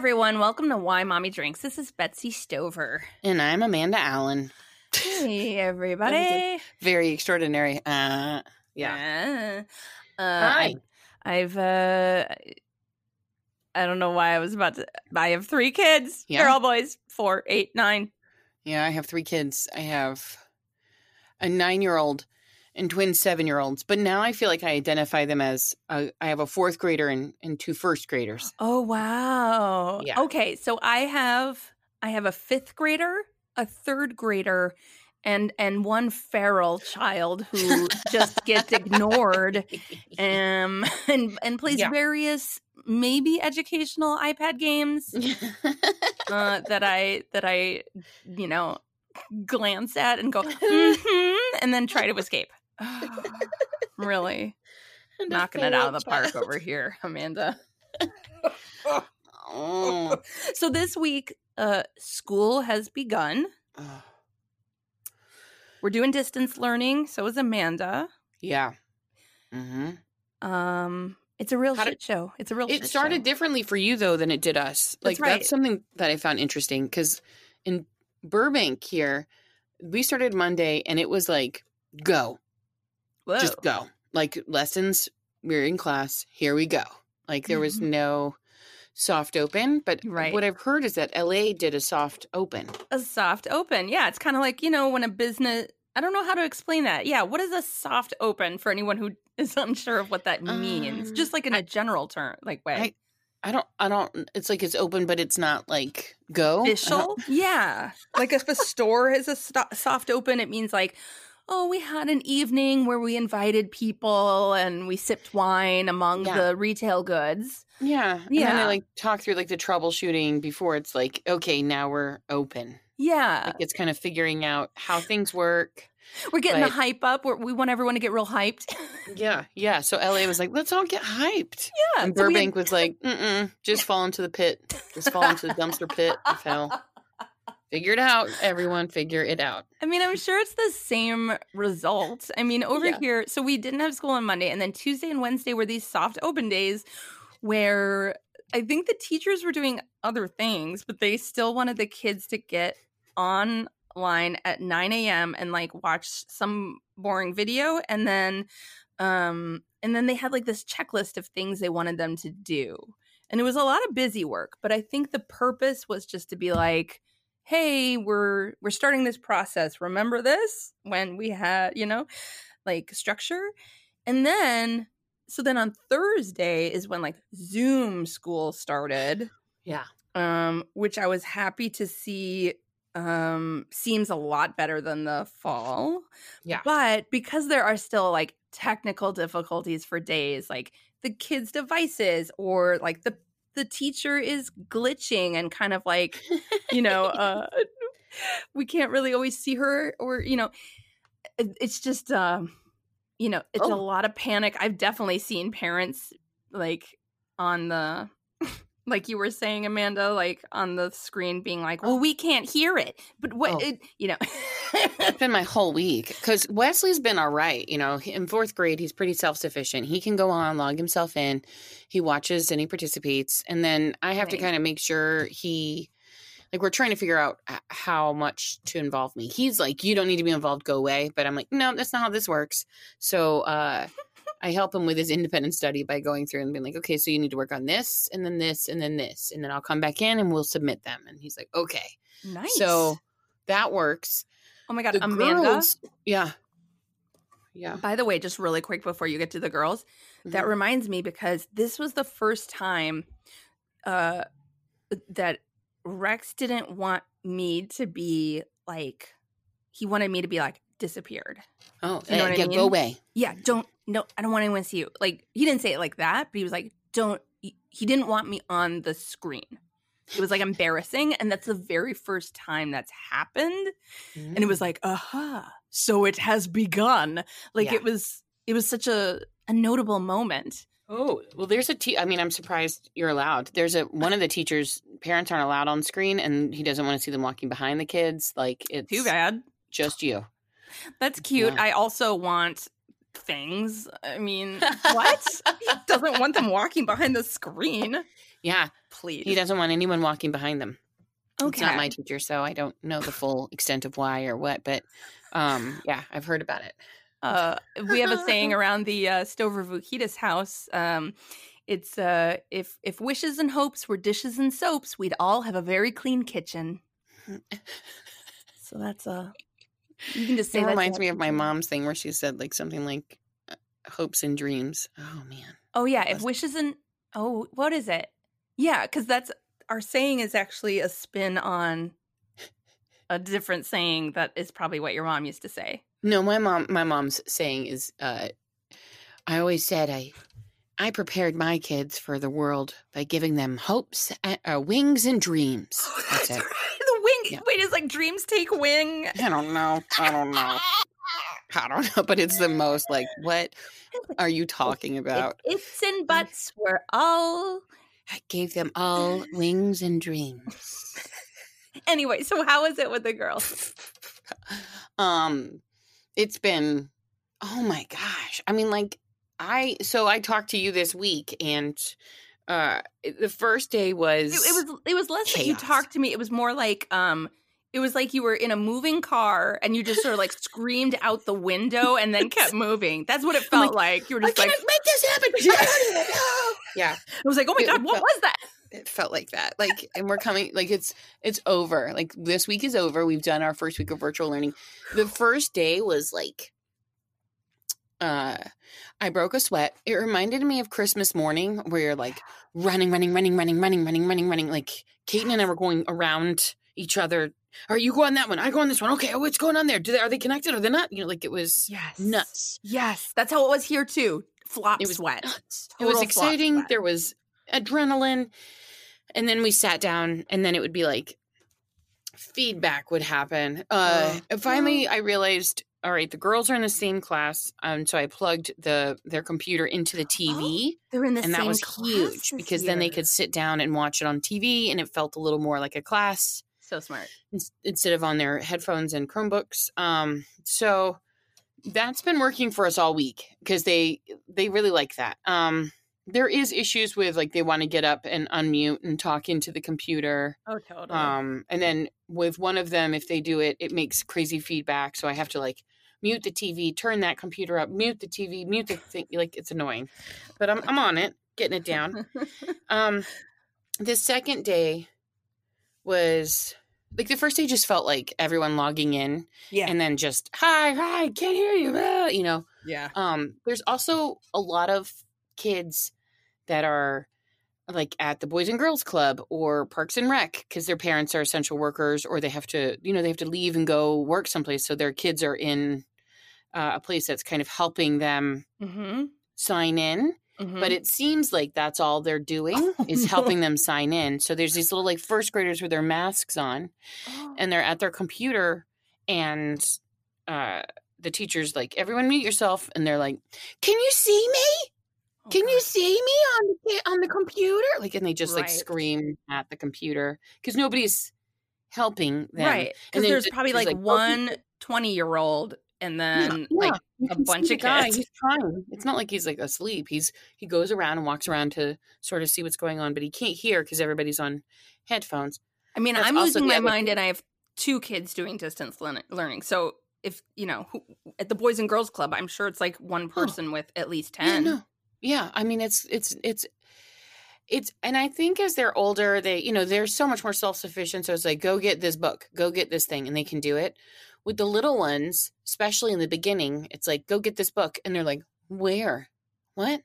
Everyone, welcome to Why Mommy Drinks. This is Betsy Stover. And I'm Amanda Allen. Hey everybody. Very extraordinary. Uh, yeah. Uh, uh, Hi. I, I've uh I don't know why I was about to I have three kids. Yeah. They're all boys. Four, eight, nine. Yeah, I have three kids. I have a nine year old and twin seven year olds. But now I feel like I identify them as a, I have a fourth grader and, and two first graders. Oh wow. Yeah. Okay, so I have I have a fifth grader, a third grader, and and one feral child who just gets ignored um and and plays Yeah. various maybe educational iPad games uh, that I that I you know glance at and go "Mhm," and then try to escape. really And a knocking it out of the park over here, Amanda. Oh. So this week, uh, school has begun. Oh. We're doing distance learning. So is Amanda. Yeah. hmm Um, it's a real How shit did- show. It's a real. It started show. differently for you though than it did us. Like right. that's something that I found interesting because in Burbank here, we started Monday and it was like go, Whoa. just go. Like lessons, we're in class, here we go. Like there was no soft open, but Right. what I've heard is that LA did a soft open. a soft open. Yeah, it's kind of like you know when a business. I don't know how to explain that. Yeah, what is a soft open for anyone who is unsure of what that means? Um, Just like in I- a general term, like way. I don't I don't it's like it's open but it's not like go. Official. Yeah, like if a store is a soft open, it means like, oh, we had an evening where we invited people and we sipped wine among Yeah. the retail goods. Yeah. And then Yeah. they like talk through like the troubleshooting before it's like, okay, now we're open. Yeah, Like it's kind of figuring out how things work. we're getting but- the hype up. We're, we want everyone to get real hyped. Yeah. Yeah. So LA was like, let's all get hyped. yeah, And so we Burbank was like, mm-mm, just fall into the pit. Just fall into the dumpster pit of hell. Figure it out, everyone. Figure it out. I mean, I'm sure it's the same result. I mean, over Yeah. here, so we didn't have school on Monday, and then Tuesday and Wednesday were these soft open days where I think the teachers were doing other things, but they still wanted the kids to get online at 9 a.m. and like watch some boring video, and then, um, and then they had like this checklist of things they wanted them to do, and it was a lot of busy work. But I think the purpose was just to be like, hey we're we're starting this process remember this when we had you know like structure and then so then on thursday is when like zoom school started Yeah. um which i was happy to see um seems a lot better than the fall Yeah. but because there are still like technical difficulties for days like the kids devices or like the the teacher is glitching and kind of like you know uh we can't really always see her or you know it's just um you know it's a Oh. lot of panic i've definitely seen parents like on the like you were saying amanda like on the screen being like well we can't hear it but what Oh. it, you know It's been my whole week because Wesley's been all right. You know, in fourth grade, he's pretty self sufficient. He can go on, log himself in, he watches and he participates. And then I have to kind of make sure he, like, we're trying to figure out how much to involve me. He's like, you don't need to be involved, go away. But I'm like, no, that's not how this works. So, uh, I help him with his independent study by going through and being like, okay, so you need to work on this and then this and then this. And then I'll come back in and we'll submit them. And he's like, okay. nice So that works. oh my god The amanda girls- yeah. Yeah. by the way just really quick before you get to the girls that Mhm. reminds me because this was the first time uh that rex didn't want me to be like he wanted me to be like disappeared Oh, You know eh, what I yeah, mean? go away. yeah don't no i don't want anyone to see you like he didn't say it like that but he was like don't he, didn't want me on the screen it was like embarrassing and that's the very first time that's happened and it was mm. like aha so it has begun like Yeah. it was it was such a a notable moment Oh, well, there's a te- I mean, I'm surprised you're allowed. There's a one of the teachers' parents aren't allowed on screen, and he doesn't want to see them walking behind the kids. Like it's too bad just you. that's cute Yeah. i also want things. I mean, what? he doesn't want them walking behind the screen. Yeah, Please. he doesn't want anyone walking behind them. Okay. It's not my teacher, so I don't know the full extent of why or what, but um, yeah, I've heard about it. uh, we have a saying around the uh, Stover Vukitas house. Um, it's uh, if if wishes and hopes were dishes and soaps, we'd all have a very clean kitchen. So that's uh, you can just say It that reminds me of my mom's thing where she said like something like uh, hopes and dreams. Oh man. Oh yeah, if wishes and oh, what is it? Yeah, because that's our saying is actually a spin on a different saying that is probably what your mom used to say. No, my mom my mom's saying is uh I always said I I prepared my kids for the world by giving them hopes, uh, wings, and dreams. That's it. the wing. Yeah. Wait, is like dreams take wing? I don't know. I don't know. I don't know, but it's the most like, what are you talking about? Ifs and buts were all. I gave them all wings and dreams. Anyway, so how is it with the girls? um, it's been, oh my gosh. I mean, like, I, so I talked to you this week and, uh, the first day was, It, it was it was less that you talked to me. It was more like um it was like you were in a moving car and you just sort of like screamed out the window and then kept moving. That's what it felt like. You were just like make this happen. I don't even know. Yeah. I was like, "Oh my It god, what felt- was that?" it felt like that like and we're coming like it's it's over like this week is over we've done our first week of virtual learning the first day was like uh I broke a sweat. It reminded me of Christmas morning where you're like running, running, running, running, running, running, running, running. Like Kaiten and I were going around each other. Are you go on that one. I go on this one. Okay, what's going on there? Do they are they connected or they not? You know, like it was yes. nuts. Yes. That's how it was here too. Flop it was sweat. It was exciting. There was adrenaline. And then we sat down and then it would be like feedback would happen. Uh, oh. finally, I realized all right, the girls are in the same class. Um so I plugged the their computer into the TV They're in the and that was huge because then they could sit down and watch it on TV and it felt a little more like a class so smart. ins- instead of on their headphones and Chromebooks. Um, so that's been working for us all week because they they really like that. Um, there is issues with like they want to get up and unmute and talk into the computer. Oh, totally. Um, and then with one of them, if they do it, it makes crazy feedback. So I have to like mute the TV, turn that computer up, mute the TV, mute the thing. Like it's annoying, but I'm I'm on it, getting it down. Um, the second day was like the first day just felt like everyone logging in yeah. and then just hi hi can't hear you ah," you know yeah. um there's also a lot of kids that are like at the boys and girls club or parks and rec because their parents are essential workers or they have to you know they have to leave and go work someplace so their kids are in uh, a place that's kind of helping them Mm-hmm. sign in but it seems like that's all they're doing is helping them sign in. So there's these little like first graders with their masks on and they're at their computer and uh the teacher's like everyone mute yourself and they're like can you see me Oh, can you see me on the on the computer like and they just like scream at the computer because nobody's helping them right? Because there's probably like, like, one 20 year old and then like you a bunch of guy. kids. He's trying. It's not like he's like asleep. He's he goes around and walks around to sort of see what's going on, but he can't hear because everybody's on headphones. I mean, That's I'm losing my other mind, and I have two kids doing distance learning. So if you know, who, at the Boys and Girls Club, I'm sure it's like one person with at least Yeah, ten. no. Yeah, I mean it's it's it's it's and I think as they're older, they you know they're so much more self sufficient. So it's like go get this book, go get this thing, and they can do it. With the little ones, especially in the beginning, it's like go get this book, and they're like, where, what,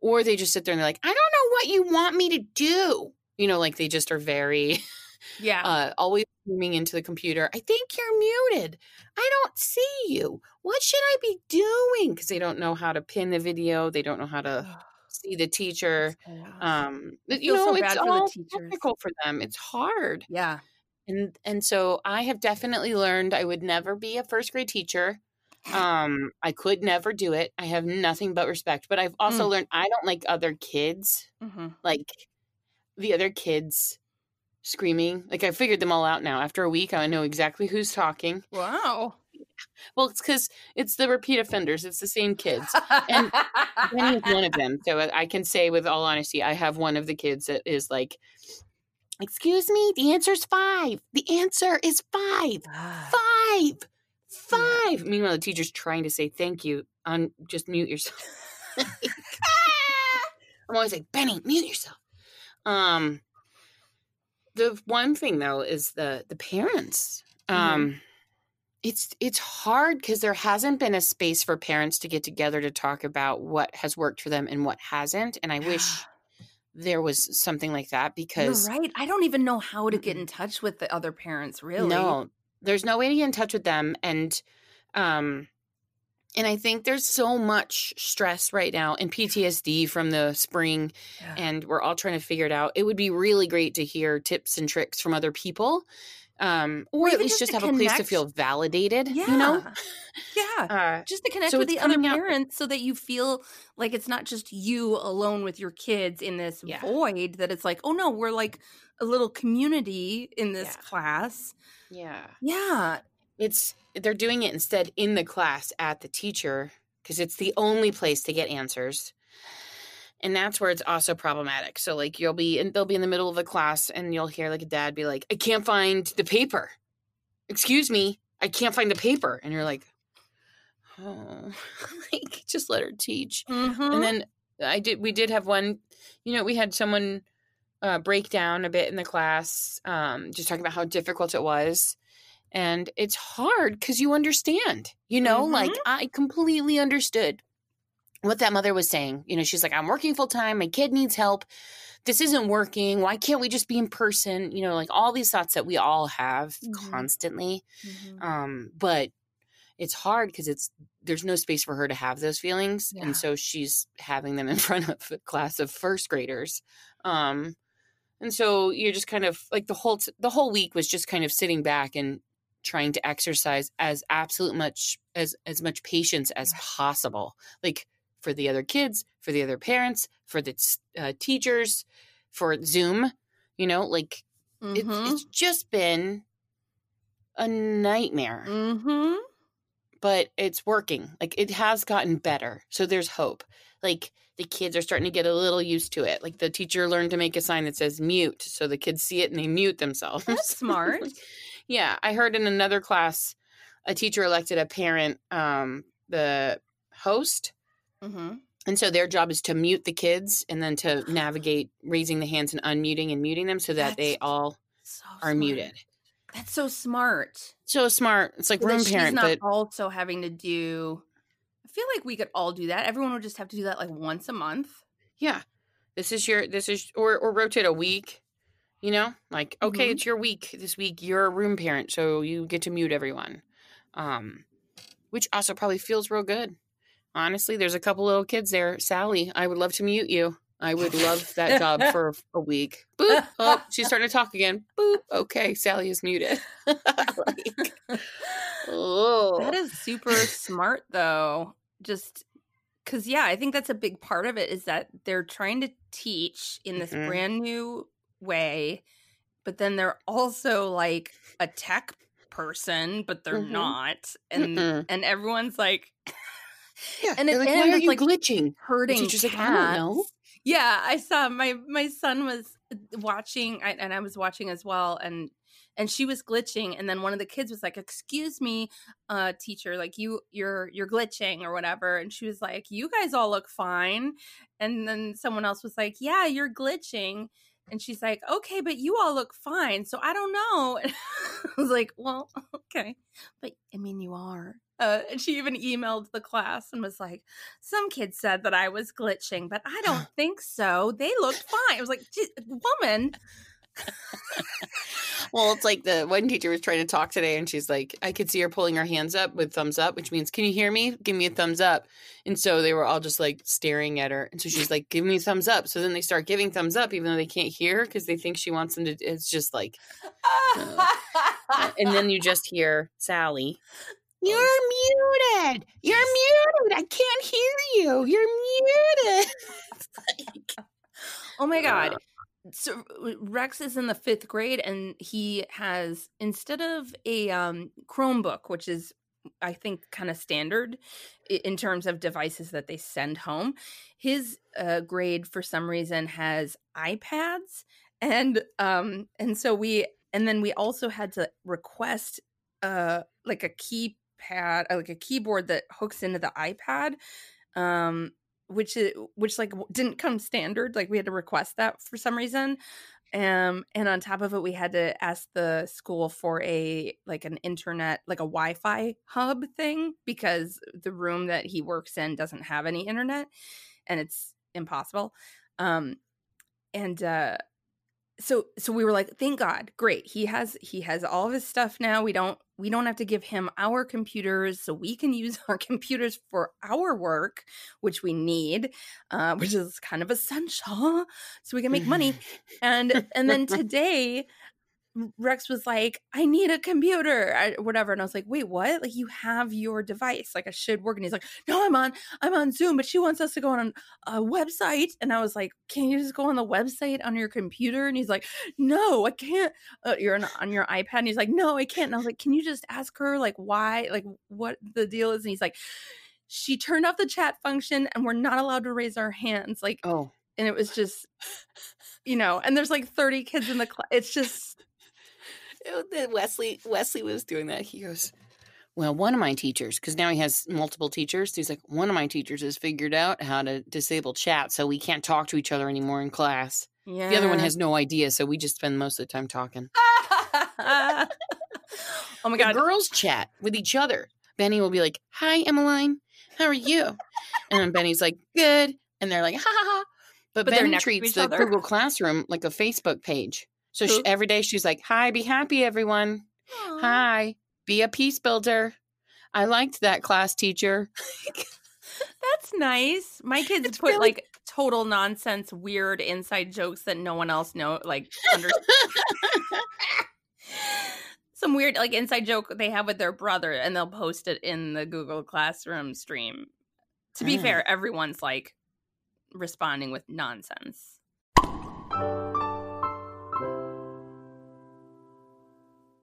or they just sit there and they're like, I don't know what you want me to do. You know, like they just are very Yeah, uh, always zooming into the computer. I think you're muted. I don't see you. What should I be doing? Because they don't know how to pin the video. They don't know how to see the teacher. Um, you know, so it's the all teachers. technical for them. It's hard, yeah, and and so I have definitely learned I would never be a first grade teacher. Um, I could never do it. I have nothing but respect. But I've also Mm. learned I don't like other kids hmm like the other kids screaming. Like I figured them all out now. After a week, I know exactly who's talking. wow. Well, it's because it's the repeat offenders. It's the same kids. And Benny is one of them. So I can say with all honesty, I have one of the kids that is like, Excuse me, the answer is five. The answer is five. Five. Five. Yeah. Meanwhile, the teacher's trying to say thank you. On just mute yourself. I'm always like, Benny, mute yourself. Um the one thing though is the the parents. Mm-hmm. Um it's it's hard because there hasn't been a space for parents to get together to talk about what has worked for them and what hasn't. And I wish there was something like that because You're right. I don't even know how to get in touch with the other parents, really. No, there's no way to get in touch with them. And um and I think there's so much stress right now and PTSD from the spring, yeah. and we're all trying to figure it out. It would be really great to hear tips and tricks from other people um, or, at least just, just have connect. a place to feel validated. Yeah. You know, yeah, uh, just to connect so with the other parents, so that you feel like it's not just you alone with your kids in this yeah. void. That it's like, oh no, we're like a little community in this yeah. class. Yeah, yeah. It's they're doing it instead in the class at the teacher because it's the only place to get answers and that's where it's also problematic. So like you'll be and they'll be in the middle of a class and you'll hear like a dad be like i can't find the paper. Excuse me i can't find the paper. And you're like oh like just let her teach. Mm-hmm. and then i did we did have one you know we had someone uh, break down a bit in the class um, just talking about how difficult it was. And it's hard because you understand you know mm-hmm. like i completely understood what that mother was saying. You know, she's like, I'm working full time. My kid needs help. This isn't working. Why can't we just be in person? You know, like all these thoughts that we all have mm-hmm. constantly. Mm-hmm. Um, but it's hard because it's there's no space for her to have those feelings, yeah. and so she's having them in front of a class of first graders. Um, and so you're just kind of like the whole t- the whole week was just kind of sitting back and trying to exercise as absolute much as as much patience as possible. Like for the other kids, for the other parents, for the uh, teachers, for Zoom. You know, like mm-hmm. it, it's just been a nightmare. Mm-hmm. But it's working. Like it has gotten better. So there's hope. Like the kids are starting to get a little used to it. Like the teacher learned to make a sign that says mute so the kids see it and they mute themselves. That's smart. yeah. I heard in another class a teacher elected a parent, um, the host Mm-hmm. And so their job is to mute the kids and then to navigate raising the hands and unmuting and muting them so that That's they all so are muted. That's so smart. So smart. It's like so room parent, not but also having to do. I feel like we could all do that. Everyone would just have to do that like once a month. Yeah, this is your this is or or rotate a week. You know, like okay, mm-hmm. it's your week this week. You're a room parent, so you get to mute everyone. Um, which also probably feels real good honestly, there's a couple little kids there. Sally, I would love to mute you. I would love that job for a week. Boop. Oh, she's starting to talk again. Boop. Okay, Sally is muted. like, oh. That is super smart, though. Just because, yeah, I think that's a big part of it is that they're trying to teach in this mm-hmm. brand new way, but then they're also like a tech person, but they're mm-hmm. not, and mm and everyone's like. Yeah, and it like, why are you like glitching? Hurting cats. Like, I don't know. Yeah, I saw my my son was watching, and I was watching as well, and and she was glitching, and then one of the kids was like, "Excuse me, uh, teacher, like you you're you're glitching or whatever," and she was like, "You guys all look fine," and then someone else was like, "Yeah, you're glitching." And she's like, okay, but you all look fine. So I don't know. And I was like, well, okay. But I mean, you are. Uh, and she even emailed the class and was like, "Some kids said that I was glitching, but I don't think so. They looked fine." I was like, "Woman." well, it's like the one teacher was trying to talk today, and she's like, I could see her pulling her hands up with thumbs up, which means, "Can you hear me? Give me a thumbs up." And so they were all just like staring at her, and so she's like, "Give me a thumbs up." So then they start giving thumbs up, even though they can't hear because they think she wants them to. It's just like, uh, and then you just hear Sally you're muted. You're muted. I can't hear you. You're muted. like, oh my god. So Rex is in the fifth grade, and he has instead of a um, Chromebook, which is I think kind of standard in terms of devices that they send home. His uh, grade for some reason has iPads and um and so we and then we also had to request uh like a keypad uh, like a keyboard that hooks into the iPad um which is which like didn't come standard like we had to request that for some reason um and on top of it we had to ask the school for a like an internet like a wi-fi hub thing because the room that he works in doesn't have any internet and it's impossible um and uh so so we were like thank god great he has he has all of his stuff now we don't we don't have to give him our computers so we can use our computers for our work which we need uh, which is kind of essential so we can make money. And and then today Rex was like, I need a computer, or whatever. And I was like, wait, what? Like, you have your device. Like, I should work. And he's like, no, I'm on, I'm on Zoom, but she wants us to go on a website. And I was like, can you just go on the website on your computer? And he's like, no, I can't. Uh, you're on, on your iPad. And he's like, no, I can't. And I was like, can you just ask her, like, why, like, what the deal is? And he's like, she turned off the chat function and we're not allowed to raise our hands. Like, oh. And it was just, you know, and there's like 30 kids in the class. It's just, Wesley Wesley was doing that. He goes, "Well, one of my teachers, because now he has multiple teachers. He's like, one of my teachers has figured out how to disable chat, so we can't talk to each other anymore in class. Yeah. The other one has no idea, so we just spend most of the time talking. oh my god, the girls chat with each other. Benny will be like, "Hi, Emmeline, how are you?" and then Benny's like, "Good," and they're like, "Ha ha ha." But, but Benny treats the other. Google Classroom like a Facebook page. So she, every day she's like, "Hi, be happy, everyone. Aww. Hi, be a peace builder." I liked that class teacher. That's nice. My kids it's put really- like total nonsense, weird inside jokes that no one else know like understands. Some weird like inside joke they have with their brother, and they'll post it in the Google Classroom stream. To be mm. fair, everyone's like responding with nonsense.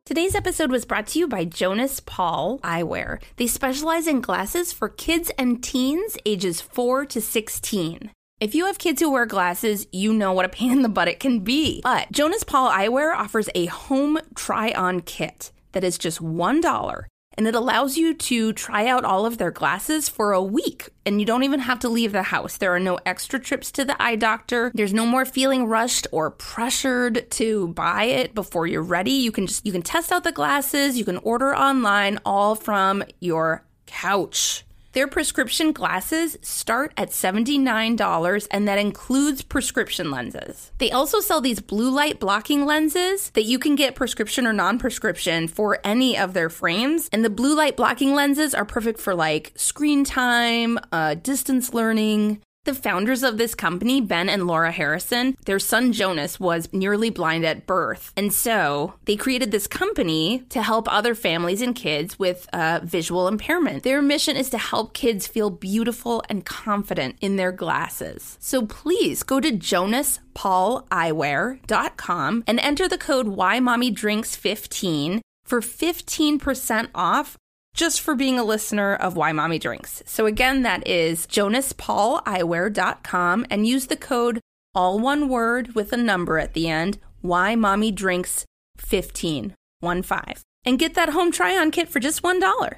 Today's episode was brought to you by Jonas Paul Eyewear. They specialize in glasses for kids and teens ages 4 to 16. If you have kids who wear glasses, you know what a pain in the butt it can be. But Jonas Paul Eyewear offers a home try on kit that is just $1 and it allows you to try out all of their glasses for a week and you don't even have to leave the house. There are no extra trips to the eye doctor. There's no more feeling rushed or pressured to buy it before you're ready. You can just you can test out the glasses, you can order online all from your couch. Their prescription glasses start at $79 and that includes prescription lenses. They also sell these blue light blocking lenses that you can get prescription or non prescription for any of their frames. And the blue light blocking lenses are perfect for like screen time, uh, distance learning, the founders of this company, Ben and Laura Harrison, their son Jonas was nearly blind at birth. And so they created this company to help other families and kids with uh, visual impairment. Their mission is to help kids feel beautiful and confident in their glasses. So please go to jonaspauleyewear.com and enter the code WhyMommyDrinks15 for 15% off just for being a listener of Why Mommy Drinks. So again, that is jonaspauleyewear.com and use the code all one word with a number at the end, Why Mommy Drinks 15, 1 5. And get that home try on kit for just $1.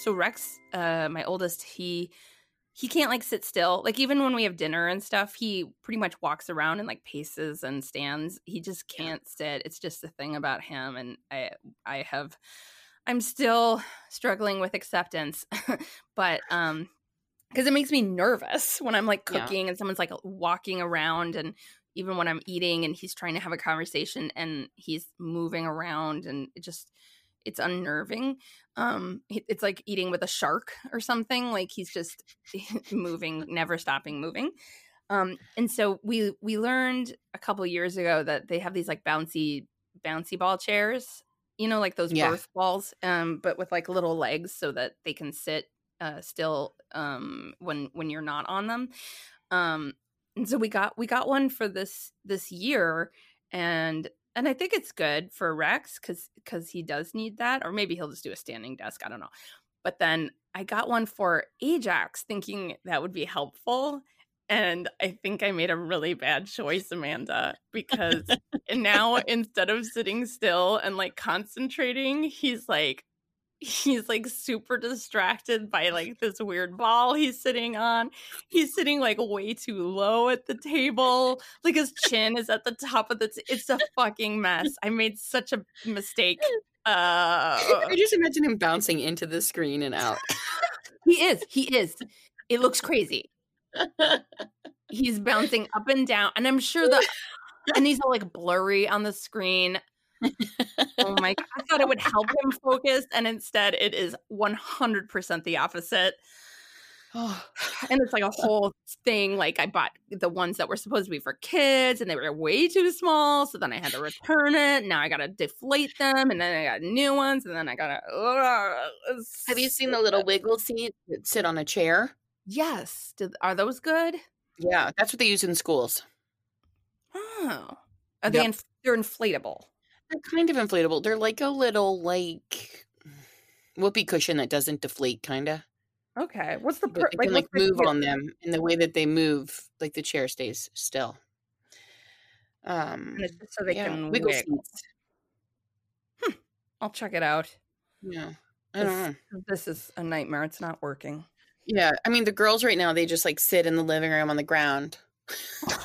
So Rex, uh, my oldest, he he can't like sit still. Like even when we have dinner and stuff, he pretty much walks around and like paces and stands. He just can't sit. It's just a thing about him, and I I have I'm still struggling with acceptance, but um because it makes me nervous when I'm like cooking yeah. and someone's like walking around and even when I'm eating and he's trying to have a conversation and he's moving around and it just it's unnerving. Um it's like eating with a shark or something like he's just moving, never stopping moving. Um and so we we learned a couple years ago that they have these like bouncy bouncy ball chairs, you know like those Yeah. birth balls um but with like little legs so that they can sit uh still um when when you're not on them. Um and so we got we got one for this this year and and i think it's good for rex because because he does need that or maybe he'll just do a standing desk i don't know. But then i got one for ajax thinking that would be helpful and i think i made a really bad choice amanda because now instead of sitting still and like concentrating he's like he's like super distracted by like this weird ball he's sitting on. He's sitting like way too low at the table. Like his chin is at the top of the t- it's a fucking mess. I made such a mistake. Uh I just imagine him bouncing into the screen and out. he is. He is. It looks crazy. He's bouncing up and down and I'm sure the and these are like blurry on the screen. Oh my god. I thought it would help him focus and instead it is 100% the opposite. oh, and it's like a whole thing like i bought the ones that were supposed to be for kids and they were way too small so then i had to return it now i gotta deflate them and then i got new ones and then i gotta have you seen the little wiggle seat that sit on a chair? yes Did, are those good Yeah, that's what they use in schools. oh are they Yep. inf- they're inflatable They're kind of inflatable. They're like a little like whoopee cushion that doesn't deflate, kind of. okay what's the per- you can like the- move on them, and the way that they move, like the chair stays still. Um, and it's just so they yeah, can wiggle wiggle. seats. i'll check it out Yeah, I don't know. this is a nightmare it's not working Yeah, I mean the girls right now they just like sit in the living room on the ground.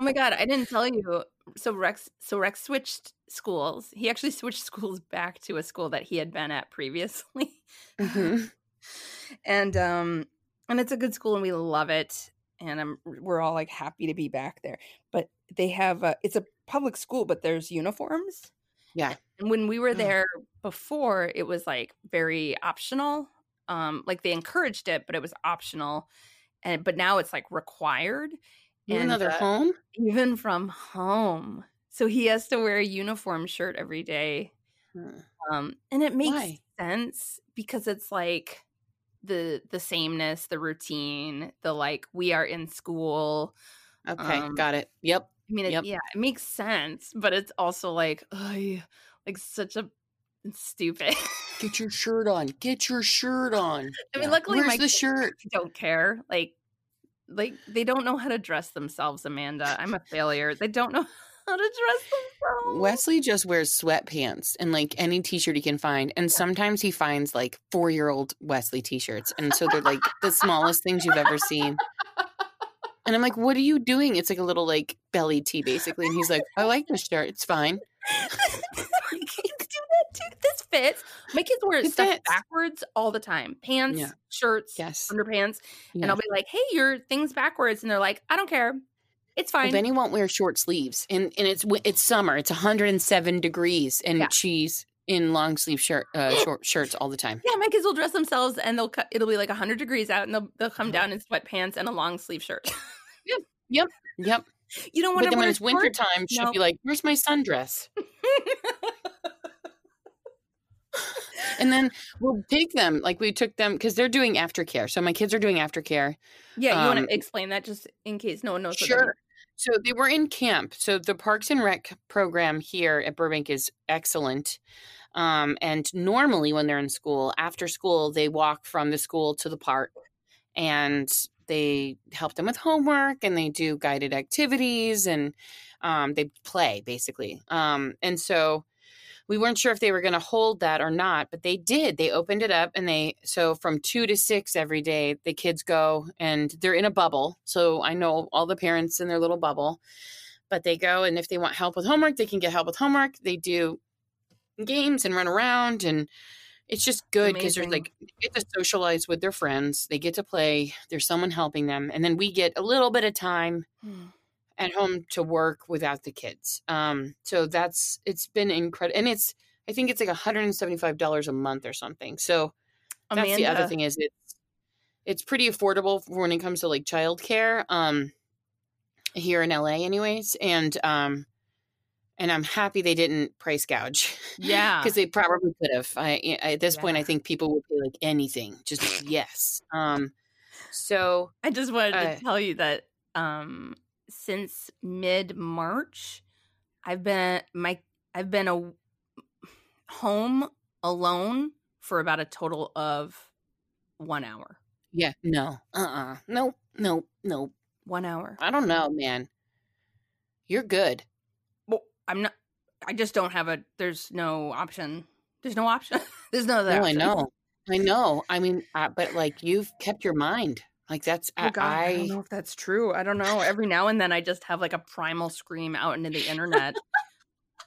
Oh my god, I didn't tell you. So Rex so Rex switched schools. He actually switched schools back to a school that he had been at previously. Mhm. And um and it's a good school and we love it and I'm we're all like happy to be back there. But they have a it's a public school but there's uniforms. Yeah. And when we were Oh. there before it was like very optional. Um like they encouraged it but it was optional. And but now it's like required. Even And, though they're uh, home, even from home. So he has to wear a uniform shirt every day. Hmm. Um, and it makes Why? sense because it's like the the sameness, the routine, the like we are in school. okay, um, got it. Yep. I mean, it, Yep. yeah, it makes sense, but it's also like, ugh, like such a stupid. Get your shirt on. Get your shirt on. I mean, Yeah. luckily where's my the shirt? don't care. Like, like they don't know how to dress themselves. Amanda, I'm a failure. They don't know how to dress themselves. Wesley just wears sweatpants and like any t-shirt he can find. And sometimes he finds like four-year-old Wesley t-shirts. And so they're like the smallest things you've ever seen. And I'm like, what are you doing? It's like a little like belly tee basically. And he's like, I like this shirt. It's fine. fits. My kids wear It stuff fits. backwards all the time. Pants, Yeah. shirts, Yes. underpants. And I'll be like, hey, your thing's backwards. And they're like, I don't care. It's Well, fine. then he won't wear short sleeves, and and it's it's summer. It's 107 degrees, and Yeah. she's in long sleeve shirt, uh, short shirts all the time. yeah, my kids will dress themselves and they'll cut it'll be like 100 degrees out and they'll they'll come down in sweatpants and a long sleeve shirt. Yep. Yep, yep. You don't want But to then wear when it's winter time, she'll be like, "Where's my sundress?" And then we'll take them, like we took them because they're doing aftercare. So my kids are doing aftercare. yeah, you want Um, to explain that just in case no one knows Sure. So they were in camp. So the Parks and Rec program here at Burbank is excellent. Um, and normally when they're in school, after school, they walk from the school to the park and they help them with homework and they do guided activities and um, they play basically. Um, and so we weren't sure if they were going to hold that or not, but they did. They opened it up and they, so from two to six every day, the kids go and they're in a bubble. So I know all the parents in their little bubble, but they go and if they want help with homework, they can get help with homework. They do games and run around and It's just good because they're like they get to socialize with their friends, they get to play, there's someone helping them, and then we get a little bit of time hmm. At home to work without the kids. Um, so that's it's been incredible, and it's I think it's like $175 a month or something. So that's the other thing is it's it's pretty affordable when it comes to like childcare. Um, here in LA, anyways, and um, and I'm happy they didn't price gouge. Yeah. because they probably could have. I at this point, I think people would pay like anything, just yes. Um, so I just wanted Uh, to tell you that um since mid March, I've been my I've been a home alone for about a total of one hour. yeah, no, uh, uh no, no, no. One hour. I don't know, man. You're good. Well, I'm not. I just don't have a. There's no option. There's no option. there's no other No, I know, I know. I mean, uh, but like you've kept your mind. Like that's Oh God, I, I. don't know if that's true. I don't know. Every now and then, I just have like a primal scream out into the internet.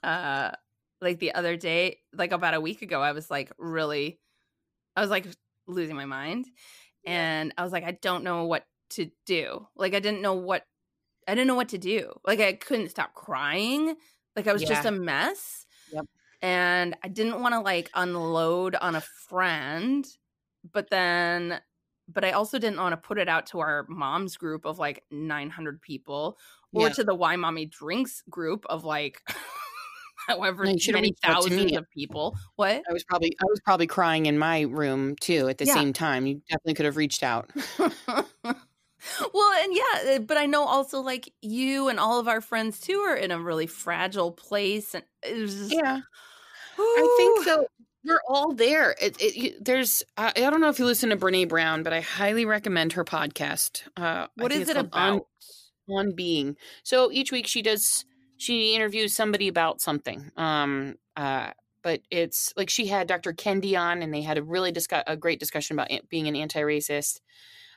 uh, like the other day, like about a week ago, I was like really, I was like losing my mind, and I was like, I don't know what to do. Like I didn't know what, I didn't know what to do. Like I couldn't stop crying. Like I was just a mess. Yep. And I didn't want to like unload on a friend, but then but I also didn't want to put it out to our mom's group of like 900 people or Yeah. to the Why Mommy Drinks group of like however No, many reached out to me. thousands of people. What? I was probably I was probably crying in my room too at the Yeah. same time. You definitely could have reached out. well, and yeah, but I know also like you and all of our friends too are in a really fragile place and it was just, Yeah. I think so. We're all there. It, it, there's, I, I don't know if you listen to Brene Brown, but I highly recommend her podcast. Uh, What is it called On- about? On, Being. So each week she does, she interviews somebody about something. Um, uh, but it's like she had Dr. Kendi on, and they had a really discuss a great discussion about being an anti-racist.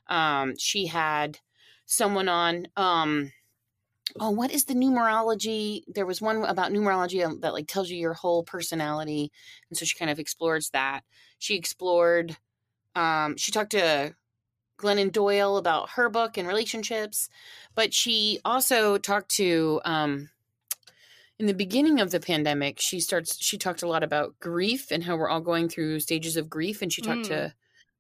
Um, she had someone on. Um, oh, what is the numerology? There was one about numerology um, that like tells you your whole personality, and so she kind of explores that. She explored. Um, she talked to Glennon Doyle about her book and relationships, but she also talked to. Um, in the beginning of the pandemic, she starts. She talked a lot about grief and how we're all going through stages of grief, and she talked Mm. to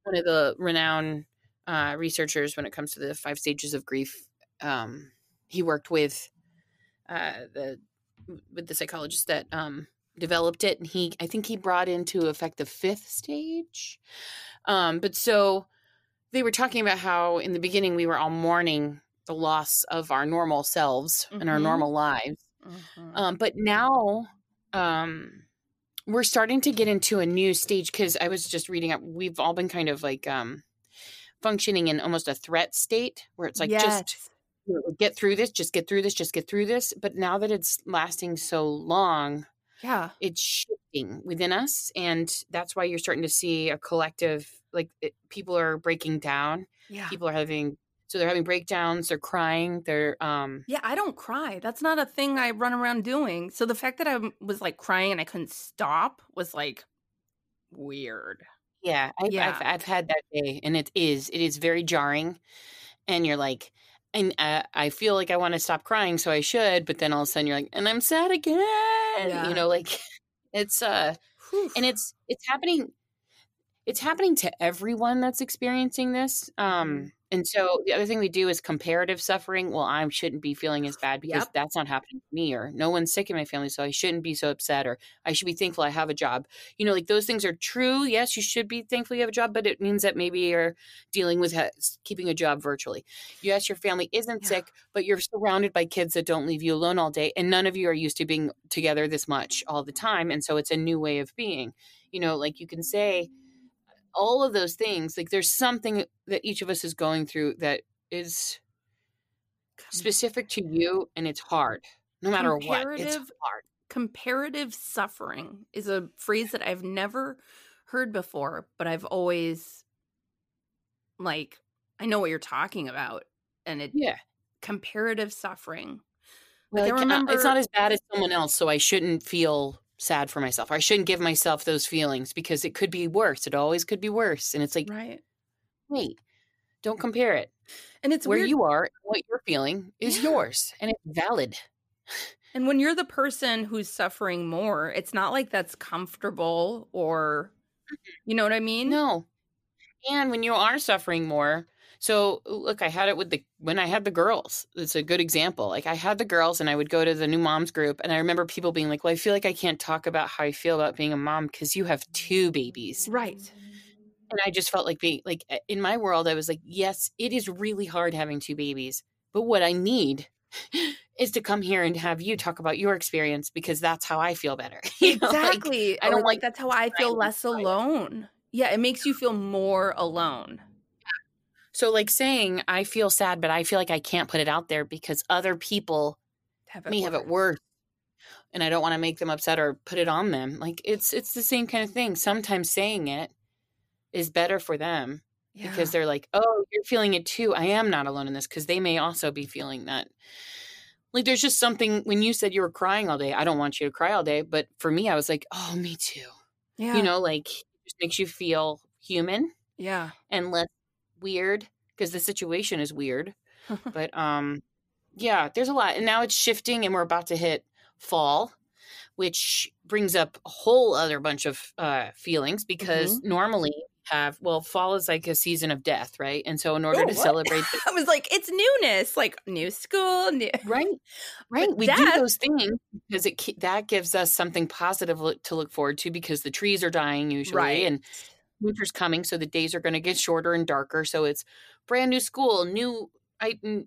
one of the renowned uh, researchers when it comes to the five stages of grief. Um, he worked with uh, the with the psychologist that um, developed it, and he I think he brought into effect the fifth stage. Um, but so they were talking about how in the beginning we were all mourning the loss of our normal selves and our Mhm. normal lives. Mhm. Um, but now um, we're starting to get into a new stage because I was just reading up. We've all been kind of like um, functioning in almost a threat state where it's like just Yes. know, get through this, just get through this, just get through this. But now that it's lasting so long, yeah. it's shifting within us. And that's why you're starting to see a collective, like it, people are breaking down. Yeah. People are having, so they're having breakdowns, they're crying, they're, um, Yeah, I don't cry. That's not a thing I run around doing. So the fact that I was like crying and I couldn't stop was like weird. yeah, I've, Yeah. I've, I've had that day and it is, it is very jarring. And you're like, and uh, I feel like I want to stop crying, so I should. But then all of a sudden you're like, and I'm sad again. Yeah. You know, like it's, uh, Whew. and it's it's happening it's happening to everyone that's experiencing this um and so the other thing we do is comparative suffering. Well i shouldn't be feeling as bad because Yep. that's not happening to me or no one's sick in my family so i shouldn't be so upset or i should be thankful i have a job. You know like those things are true yes you should be thankful you have a job but it means that maybe you're dealing with ha- keeping a job virtually. Yes your family isn't Yeah. sick but you're surrounded by kids that don't leave you alone all day and none of you are used to being together this much all the time and so it's a new way of being. You know like you can say all of those things like there's something that each of us is going through that is specific to you and it's hard no matter what it's Comparative- hard comparative suffering is a phrase that I've never heard before, but I've always like I know what you're talking about and it yeah comparative suffering. Like, I like, uh, it's not as bad as someone else so i shouldn't feel sad for myself. Or I shouldn't give myself those feelings because it could be worse. It always could be worse. And it's like, Right. wait, don't compare it. And it's Where weird. you are, what you're feeling is Yeah. yours and it's valid. And when you're the person who's suffering more, it's not like that's comfortable or mm-hmm. you know what I mean? No. And when you are suffering more, so look, I had it with the when I had the girls. It's a good example. Like I had the girls and I would go to the new moms group and I remember people being like, "Well, I feel like I can't talk about how I feel about being a mom cuz you have two babies." Right. And I just felt like being like in my world I was like, "Yes, it is really hard having two babies, but what I need is to come here and have you talk about your experience because that's how I feel better." You know, like, Exactly. I don't like that's how I feel less alone. Yeah, it makes you feel more alone. So, like saying, I feel sad, but I feel like I can't put it out there because other people Have may have it worse. And I don't want to make them upset or put it on them. Like it's it's the same kind of thing. Sometimes saying it is better for them because they're like, "Oh, you're feeling it too. I am not alone in this." Because they may also be feeling that. Like there's just something when you said you were crying all day. I don't want you to cry all day, but for me, I was like, "Oh, me too." yeah. You know, like it just makes you feel human Yeah. and less weird because the situation is weird. but um yeah, there's a lot. And now it's shifting and we're about to hit fall, which brings up a whole other bunch of uh feelings because normally have well, fall is like a season of death, right? And so in order Oh, to what? celebrate I was like, it's newness, like new school, new right right But we death- do those things because it that gives us something positive to look forward to because the trees are dying usually Right. and winter's coming so the days are going to get shorter and darker so it's brand new school new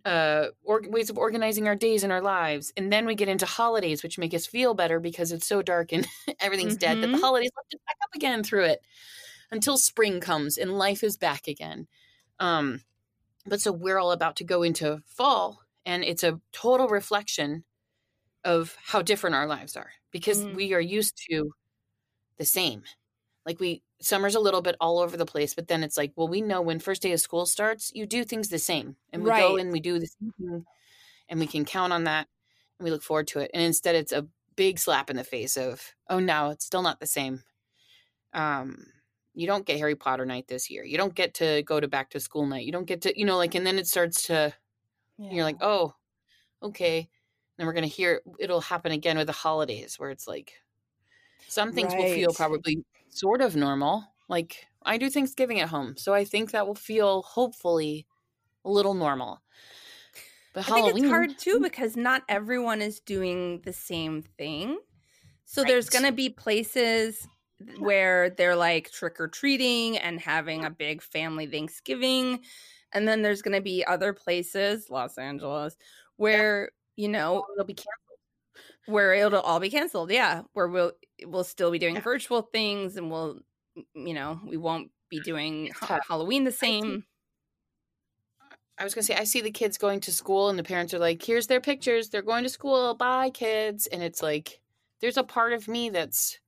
uh, or, ways of organizing our days and our lives and then we get into holidays which make us feel better because it's so dark and everything's dead that the holidays lift us back up again through it until spring comes and life is back again um but so we're all about to go into fall and it's a total reflection of how different our lives are because Mhm. we are used to the same like we summer's a little bit all over the place but then it's like well we know when first day of school starts you do things the same and we go and we do the same thing and we can count on that and we look forward to it and instead it's a big slap in the face of oh no it's still not the same. Um you don't get harry potter night this year. You don't get to go to back to school night. You don't get to you know like and then it starts to you're like oh okay. Then we're gonna hear it'll happen again with the holidays where it's like some things will feel probably sort of normal like i do thanksgiving at home so i think that will feel hopefully a little normal but I think it's hard too hmm? because not everyone is doing the same thing. So there's going to be places where they're like trick or treating and having a big family Thanksgiving. And then there's going to be other places, Los Angeles, where, you know, it'll be canceled where it'll all be canceled. Yeah. Where we'll, we'll still be doing Yeah. virtual things and we'll, you know, we won't be doing ha- Halloween the same. I was gonna say I see the kids going to school and the parents are like, "Here's their pictures. They're going to school. Bye, kids." And it's like, there's a part of me that's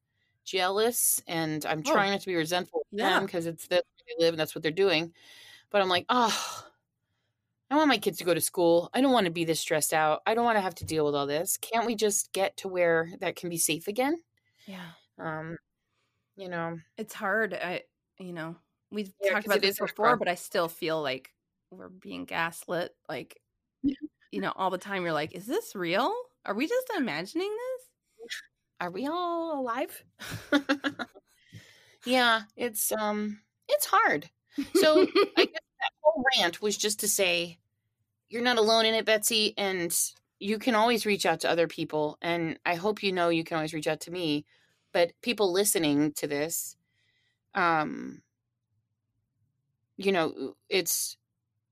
jealous, and I'm Oh. trying not to be resentful of Yeah. them because it's where they live and that's what they're doing. But I'm like, oh, I want my kids to go to school. I don't want to be this stressed out. I don't want to have to deal with all this. Can't we just get to where that can be safe again? Yeah. Um, you know, it's hard i you know we've Yeah, talked about this before but i still feel like we're being gaslit like you know all the time you're like is this real are we just imagining this are we all alive? yeah, it's um, it's hard. So I guess that whole rant was just to say you're not alone in it, Betsy, and you can always reach out to other people. And I hope you know you can always reach out to me. But people listening to this, um, you know, it's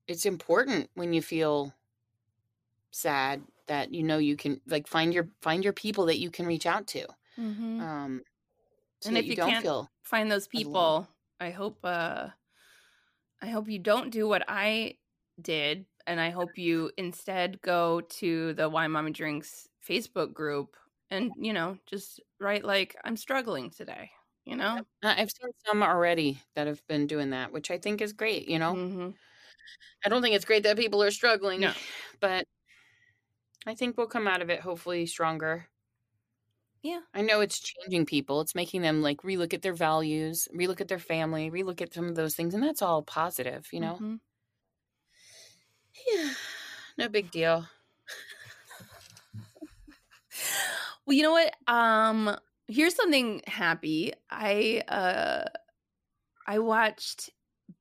it's important when you feel sad that you know you can like find your find your people that you can reach out to. Mhm. Um, so And if you, you don't can't- feel find those alone. people i hope uh i hope you don't do what i did and i hope you instead go to the why mama drinks facebook group and you know just write like i'm struggling today you know I've seen some already that have been doing that, which I think is great. You know, Mhm. I don't think it's great that people are struggling, No. but I think we'll come out of it hopefully stronger. Yeah. I know it's changing people. It's making them like relook at their values, relook at their family, relook at some of those things, and that's all positive, you know. Mhm. Yeah, no big deal. Well, you know what? Um, here's something happy. I uh I watched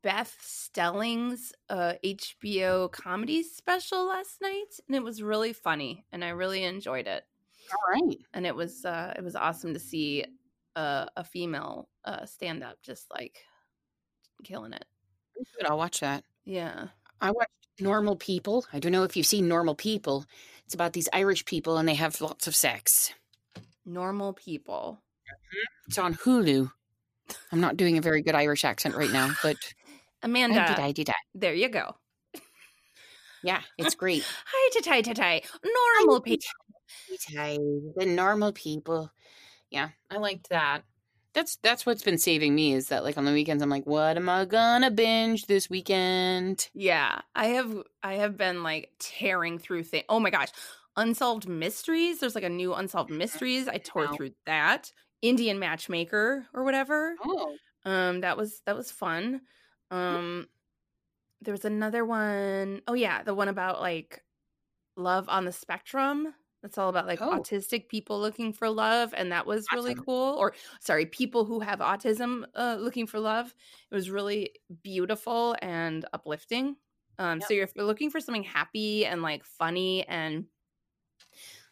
Beth Stelling's uh HBO comedy special last night and it was really funny and I really enjoyed it. All right. And it was uh it was awesome to see uh, a female uh stand up just like killing it. Good. I'll watch that. Yeah. I watched Normal People. I don't know if you've seen Normal People. It's about these Irish people and they have lots of sex. Normal people. Mm-hmm. It's on Hulu. I'm not doing a very good Irish accent right now, but Amanda. I did, I did, I. There you go. Yeah, it's great. Hi, tai tai tai. Normal people. The normal people. Yeah, I liked that. That's that's what's been saving me is that like on the weekends I'm like, what am I gonna binge this weekend? Yeah, I have I have been like tearing through things. Oh my gosh, unsolved mysteries. There's like a new unsolved mysteries. I tore Wow. through that. Indian Matchmaker or whatever. Oh, Um, that was that was fun. Um, there was another one oh yeah, the one about like love on the spectrum. That's all about like Oh. autistic people looking for love, and that was really Awesome. cool. Or sorry, people who have autism uh, looking for love. It was really beautiful and uplifting. Um, Yep. so if you're looking for something happy and like funny and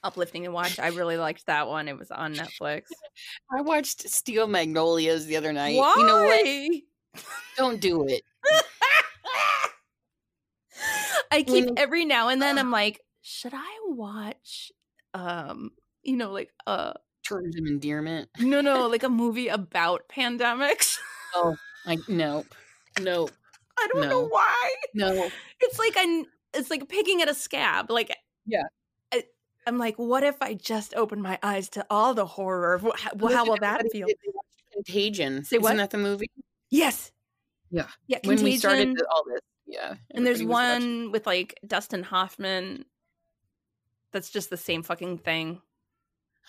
uplifting to watch, I really liked that one. It was on Netflix. I watched Steel Magnolias the other night. Why? You know what? Don't do it. I keep every now and then I'm like, should I watch um you know like uh Terms of endearment. no no like a movie about pandemics? Oh, like nope, nope, I don't know why. no. It's like I it's like picking at a scab. Like Yeah. I, I'm like, what if I just opened my eyes to all the horror how, how will that feel? did- they watched Contagion. Say what? Isn't that the movie? Yes. Yeah. Yeah. When Contagion. we started all this, yeah. and there's was watching- one with like Dustin Hoffman. That's just the same fucking thing.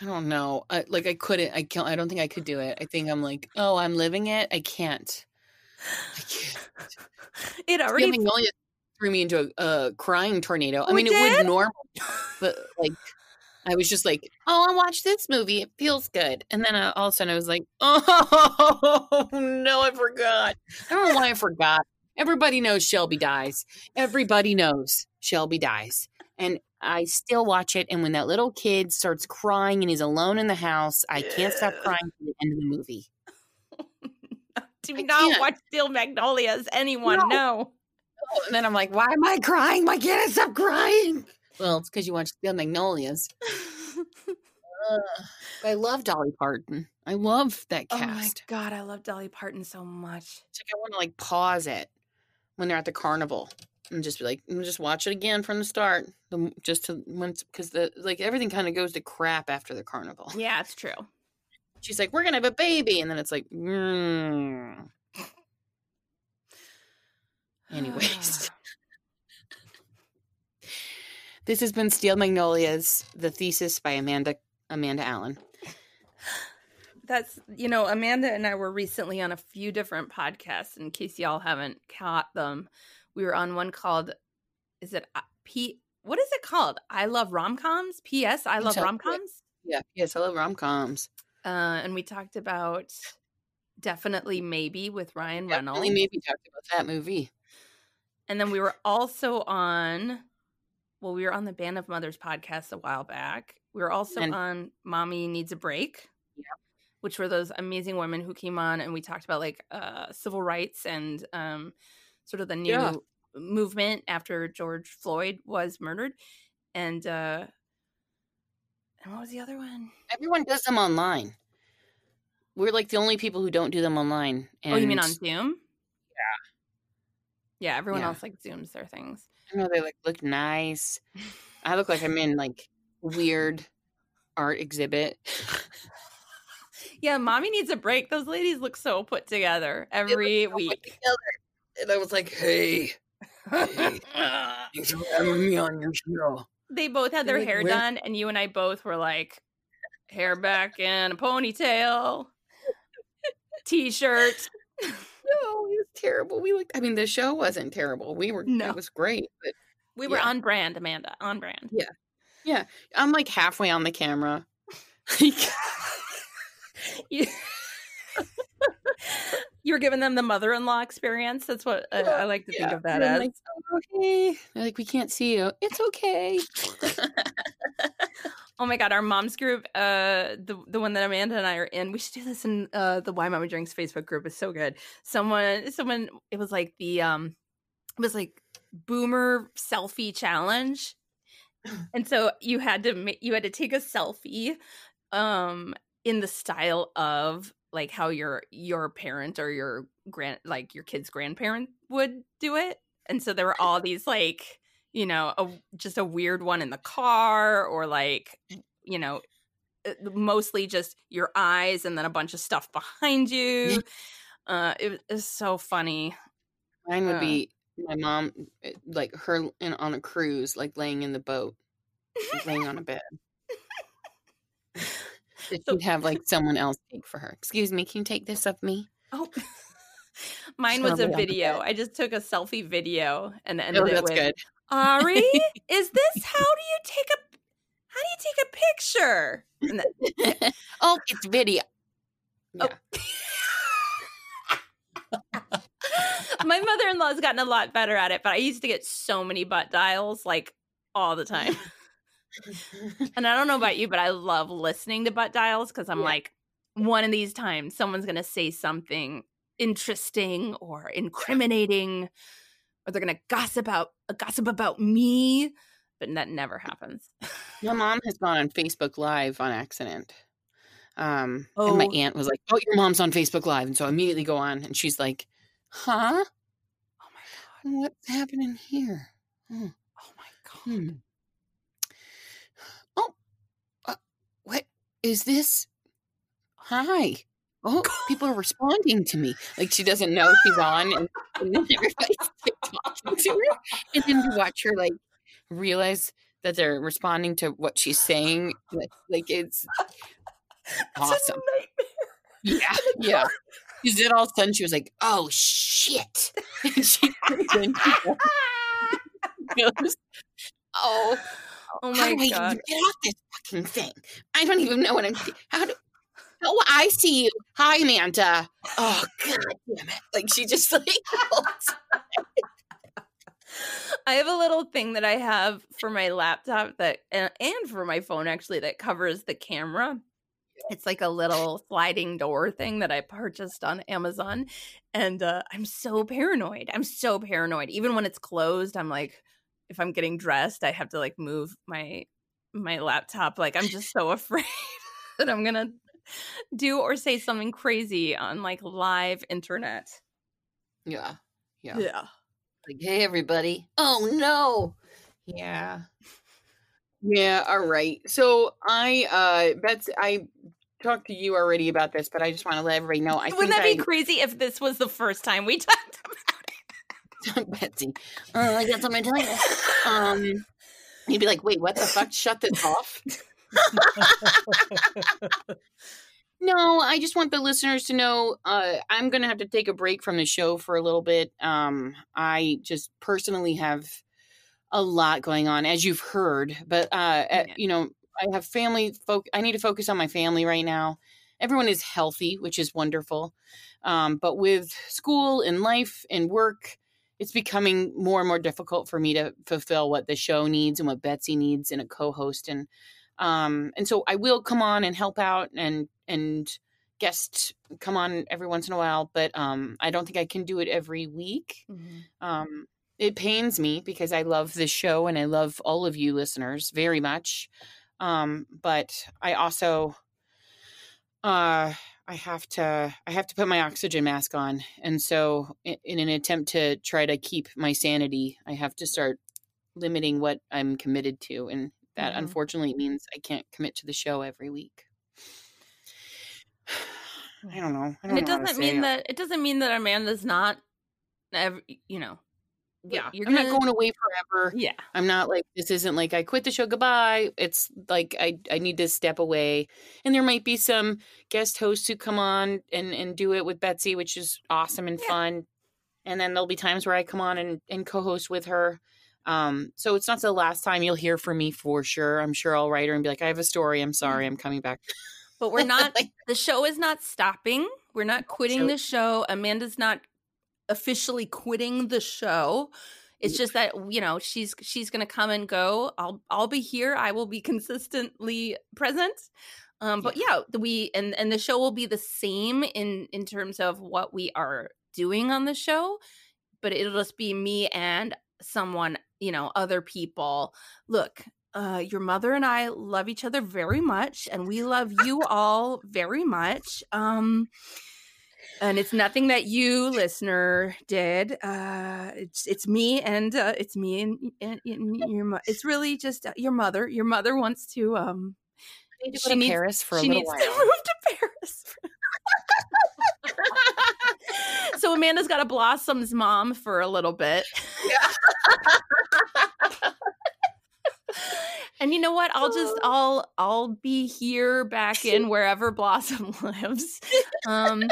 I don't know. I, like I couldn't. I can't. I don't think I could do it. I think I'm like, oh, I'm living it. I can't. I can't. It already Magnolia threw me into a, a crying tornado. I Oh, mean, it it would normal, but like, I was just like, oh, I watched this movie. It feels good. And then uh, all of a sudden, I was like, oh no, I forgot. I don't know why I forgot. Everybody knows Shelby dies. Everybody knows Shelby dies. And I still watch it. And when that little kid starts crying and he's alone in the house, I can't stop crying to the end of the movie. do I not can't. watch Steel Magnolias. Anyone? No. No. Oh, and then I'm like, why am I crying? Why can't I stop crying? Well, it's because you watch Steel Magnolias. Ugh. But I love Dolly Parton. I love that cast. oh my cast. god, I love Dolly Parton so much. It's like I want to like pause it when they're at the carnival and just be like, just watch it again from the start. Just to once because the like everything kind of goes to crap after the carnival. Yeah, it's true. She's like, we're gonna have a baby, and then it's like, mm. anyways. this has been Steel Magnolias, the thesis by Amanda Amanda Allen. That's you know, Amanda and I were recently on a few different podcasts. In case y'all haven't caught them, we were on one called "Is it uh, P? What is it called? I love rom coms. P.S. I love so, yeah. rom coms. Yeah, yes, I love rom coms. Uh, and we talked about definitely maybe with Ryan Reynolds. Definitely maybe talked about that movie. And then we were also on, well, we were on the Band of Mothers podcast a while back. We were also And- on Mommy Needs a Break, Yep. which were those amazing women who came on and we talked about like uh, civil rights and um, sort of the new Yeah. movement after George Floyd was murdered. And, uh, and what was the other one? Everyone does them online. We're like the only people who don't do them online. And oh, you mean on Zoom? Yeah. Yeah, everyone Yeah. else like Zooms their things. I know they like look nice. I look like I'm in like weird art exhibit. Yeah, mommy needs a break. Those ladies look so put together every so put week. together. And I was like, hey, hey, thanks for having me on your show. they both had their Like, hair where- done, and you and I both were like, hair back in a ponytail, t-shirt. No, it was terrible. We looked. I mean, the show wasn't terrible. We were. No. It was great. But We were Yeah. on brand, Amanda. On brand. yeah, yeah. I'm like halfway on the camera. You- You're giving them the mother-in-law experience. That's what I, I like to think of that as. like, "Oh, okay. They're like, we can't see you. It's okay. Oh my god, our moms group, uh the the one that Amanda and I are in, we should do this in uh the Why Mama Drinks Facebook group. It's so good. Someone someone it was like the um it was like boomer selfie challenge. And so you had to you had to take a selfie um in the style of like how your your parent or your grand like your kid's grandparent would do it. And so there were all these like you know, a, just a weird one in the car or like, you know, uh, mostly just your eyes and then a bunch of stuff behind you. Uh, it was so funny. Mine would Uh. be my mom, eh, like her in, on a cruise, like laying in the boat, laying on a bed. That So- have like someone else take for her. Excuse me, can you take this of me? Oh, mine was a Probably on the video. I just took a selfie video and oh, ended Oh, it that's with good. Ari. Is this how do you take a how do you take a picture? And then, oh, it's video. Oh. Yeah. my mother-in-law has gotten a lot better at it, but I used to get so many butt dials like all the time. And I don't know about you, but I love listening to butt dials because I'm Yeah. like, one of these times someone's going to say something interesting or incriminating, or they're going to gossip about gossip about me, but that never happens. My mom has gone on Facebook Live on accident. Um, and my Oh. aunt was like, "Oh, your mom's on Facebook Live," and so I immediately go on, and she's like, "Huh? Oh my god! What's happening here?" Hmm. Oh my god! Hmm. Oh, uh, what is this? Hi. Oh, people are responding to me. Like she doesn't know she's on, and, and then everybody's talking to her, and then to watch her like realize that they're responding to what she's saying, like, like it's awesome. Yeah, yeah. Because then all of a sudden she was like, "Oh shit!" and she then she goes, "Oh." Oh How my do I god! get off this fucking thing? I don't even know what I'm. How do? Oh, I see you. Hi, Amanda. Oh, god damn it! Like she just like. I have a little thing that I have for my laptop that and, and for my phone actually that covers the camera. It's like a little sliding door thing that I purchased on Amazon and uh, I'm so paranoid. I'm so paranoid. Even when it's closed, I'm like if I'm getting dressed, I have to like move my my laptop like I'm just so afraid that I'm going to do or say something crazy on like live internet. yeah, yeah. Yeah. Like, hey, everybody. Oh no. Yeah. Yeah. All right. So I, uh, Betsy, I talked to you already about this, but I just want to let everybody know. I Wouldn't that think be crazy if this was the first time we talked about I, Betsy. Oh, I got something to tell you. Um, you'd be like, wait, what the fuck? Shut this off. No, I just want the listeners to know uh, I'm going to have to take a break from the show for a little bit. Um, I just personally have a lot going on, as you've heard. But uh, uh, Yeah. you know, I have family. Folk. I need to focus on my family right now. Everyone is healthy, which is wonderful. Um, but with school and life and work, it's becoming more and more difficult for me to fulfill what the show needs and what Betsy needs in a co-host. And um and so i will come on and help out and and guest come on every once in a while but um i don't think i can do it every week. Um it pains me because i love this show and i love all of you listeners very much. Um but i also uh i have to i have to put my oxygen mask on and so in, in an attempt to try to keep my sanity i have to start limiting what i'm committed to and that Mhm. unfortunately means i can't commit to the show every week i don't know I And don't it know doesn't mean it. that it doesn't mean that Amanda's not ev- you know yeah, you're I'm gonna- not going away forever. Yeah. I'm not like this isn't like I quit the show goodbye. It's like I I need to step away. And there might be some guest hosts who come on and and do it with Betsy, which is awesome and Yeah. fun. And then there'll be times where I come on and and co-host with her. Um so it's not the last time you'll hear from me for sure. I'm sure I'll write her and be like I have a story. I'm sorry. I'm coming back. But we're not Like- the show is not stopping. We're not quitting the show. Amanda's not officially quitting the show. It's just that you know she's she's going to come and go. I'll I'll be here. I will be consistently present. Um, but yeah, we and and the show will be the same in in terms of what we are doing on the show, but it'll just be me and someone you know other people. Look, uh, your mother and I love each other very much, and we love you all very much. Um, and it's nothing that you, listener, did. Uh, it's it's me and uh, it's me and, and, and your. mo- It's really just uh, your mother. Your mother wants to. Um, I need to go to needs- Paris for a she little needs while. to move to Paris. so Amanda's got a Blossom's mom for a little bit. And you know what? I'll just I'll I'll be here back in wherever Blossom lives. Um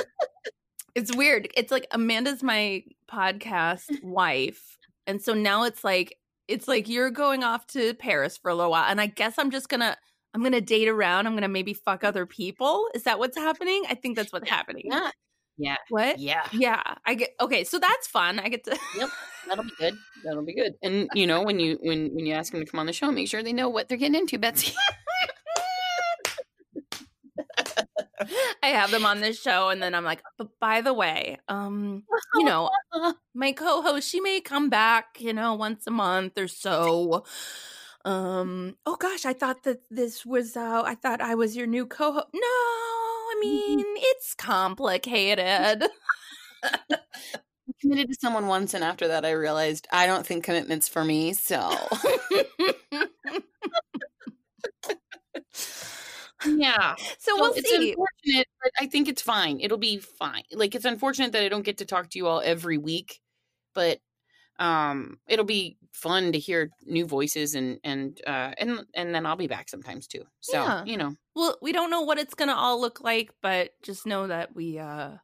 it's weird. It's like Amanda's my podcast wife. And so now it's like it's like you're going off to Paris for a little while and I guess I'm just going to I'm going to date around. I'm going to maybe fuck other people. Is that what's happening? I think that's what's happening. Yeah. Yeah. What? Yeah. Yeah. I get Okay, so that's fun. I get to yep. That'll be good. That'll be good. And you know, when you when when you ask them to come on the show, make sure they know what they're getting into, Betsy. I have them on this show and then I'm like, but by the way, um, you know, my co-host, she may come back, you know, once a month or so. Um, oh gosh, I thought that this was uh I thought I was your new co-host. No, I mean, it's complicated. Committed to someone once, and after that, I realized I don't think commitment's for me. So yeah, so we'll it's see. unfortunate, but I think it's fine. It'll be fine. Like it's unfortunate that I don't get to talk to you all every week, but um, it'll be fun to hear new voices and and uh and and then I'll be back sometimes too. So Yeah. you know, Well, we don't know what it's gonna all look like, but just know that we uh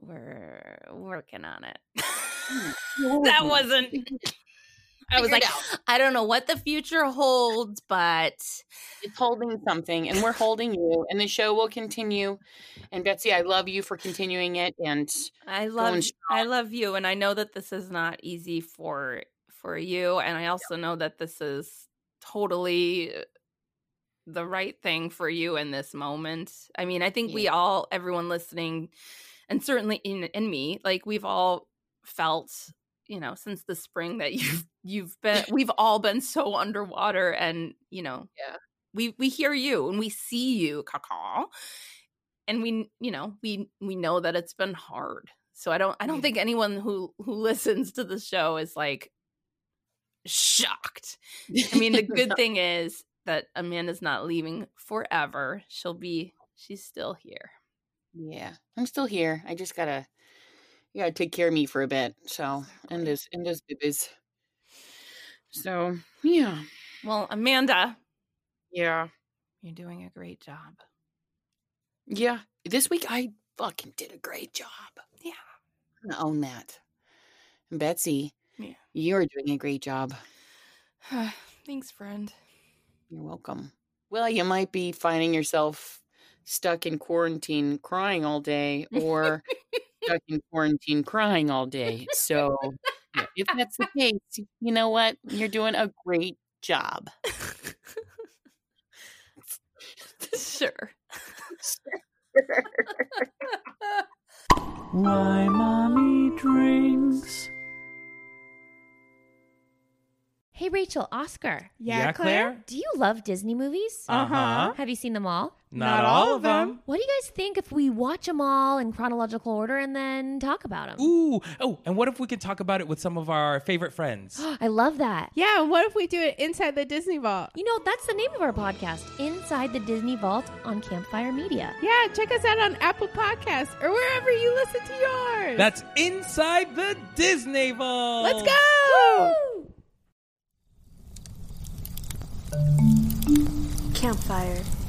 we're working on it. that wasn't I was like. I don't know what the future holds, but it's holding something and we're holding you and the show will continue and betsy i love you for continuing it and I love Going I love you and I know that this is not easy for for you and I also know that this is totally uh, the right thing for you in this moment. I mean, I think we all everyone listening and certainly in in me, like we've all felt, you know, since the spring that you've you've been we've all been so underwater and, you know, Yeah. We we hear you and we see you, caca. And we, you know, we we know that it's been hard. So I don't I don't think anyone who who listens to the show is like shocked. I mean, the good thing is that Amanda's not leaving forever. She'll be she's still here. yeah i'm still here i just gotta you gotta take care of me for a bit so and those and those babies so yeah Well, Amanda, yeah you're doing a great job. yeah this week i fucking did a great job Yeah. i'm gonna own that and betsy Yeah. you're doing a great job Thanks, friend. You're welcome. Well, you might be finding yourself stuck in quarantine crying all day or stuck in quarantine crying all day. So, yeah, if that's the case, you know what? You're doing a great job. sure. Why mommy drinks. Hey, Rachel, Oscar. Yeah, Claire? Do you love Disney movies? Uh-huh. Have you seen them all? Not all of them. What do you guys think if we watch them all in chronological order and then talk about them? Ooh. Oh, and what if we could talk about it with some of our favorite friends? I love that. Yeah, what if we do it inside the Disney Vault? You know, that's the name of our podcast, Inside the Disney Vault on Campfire Media. Yeah, check us out on Apple Podcasts or wherever you listen to yours. That's Inside the Disney Vault. Let's go! Campfire.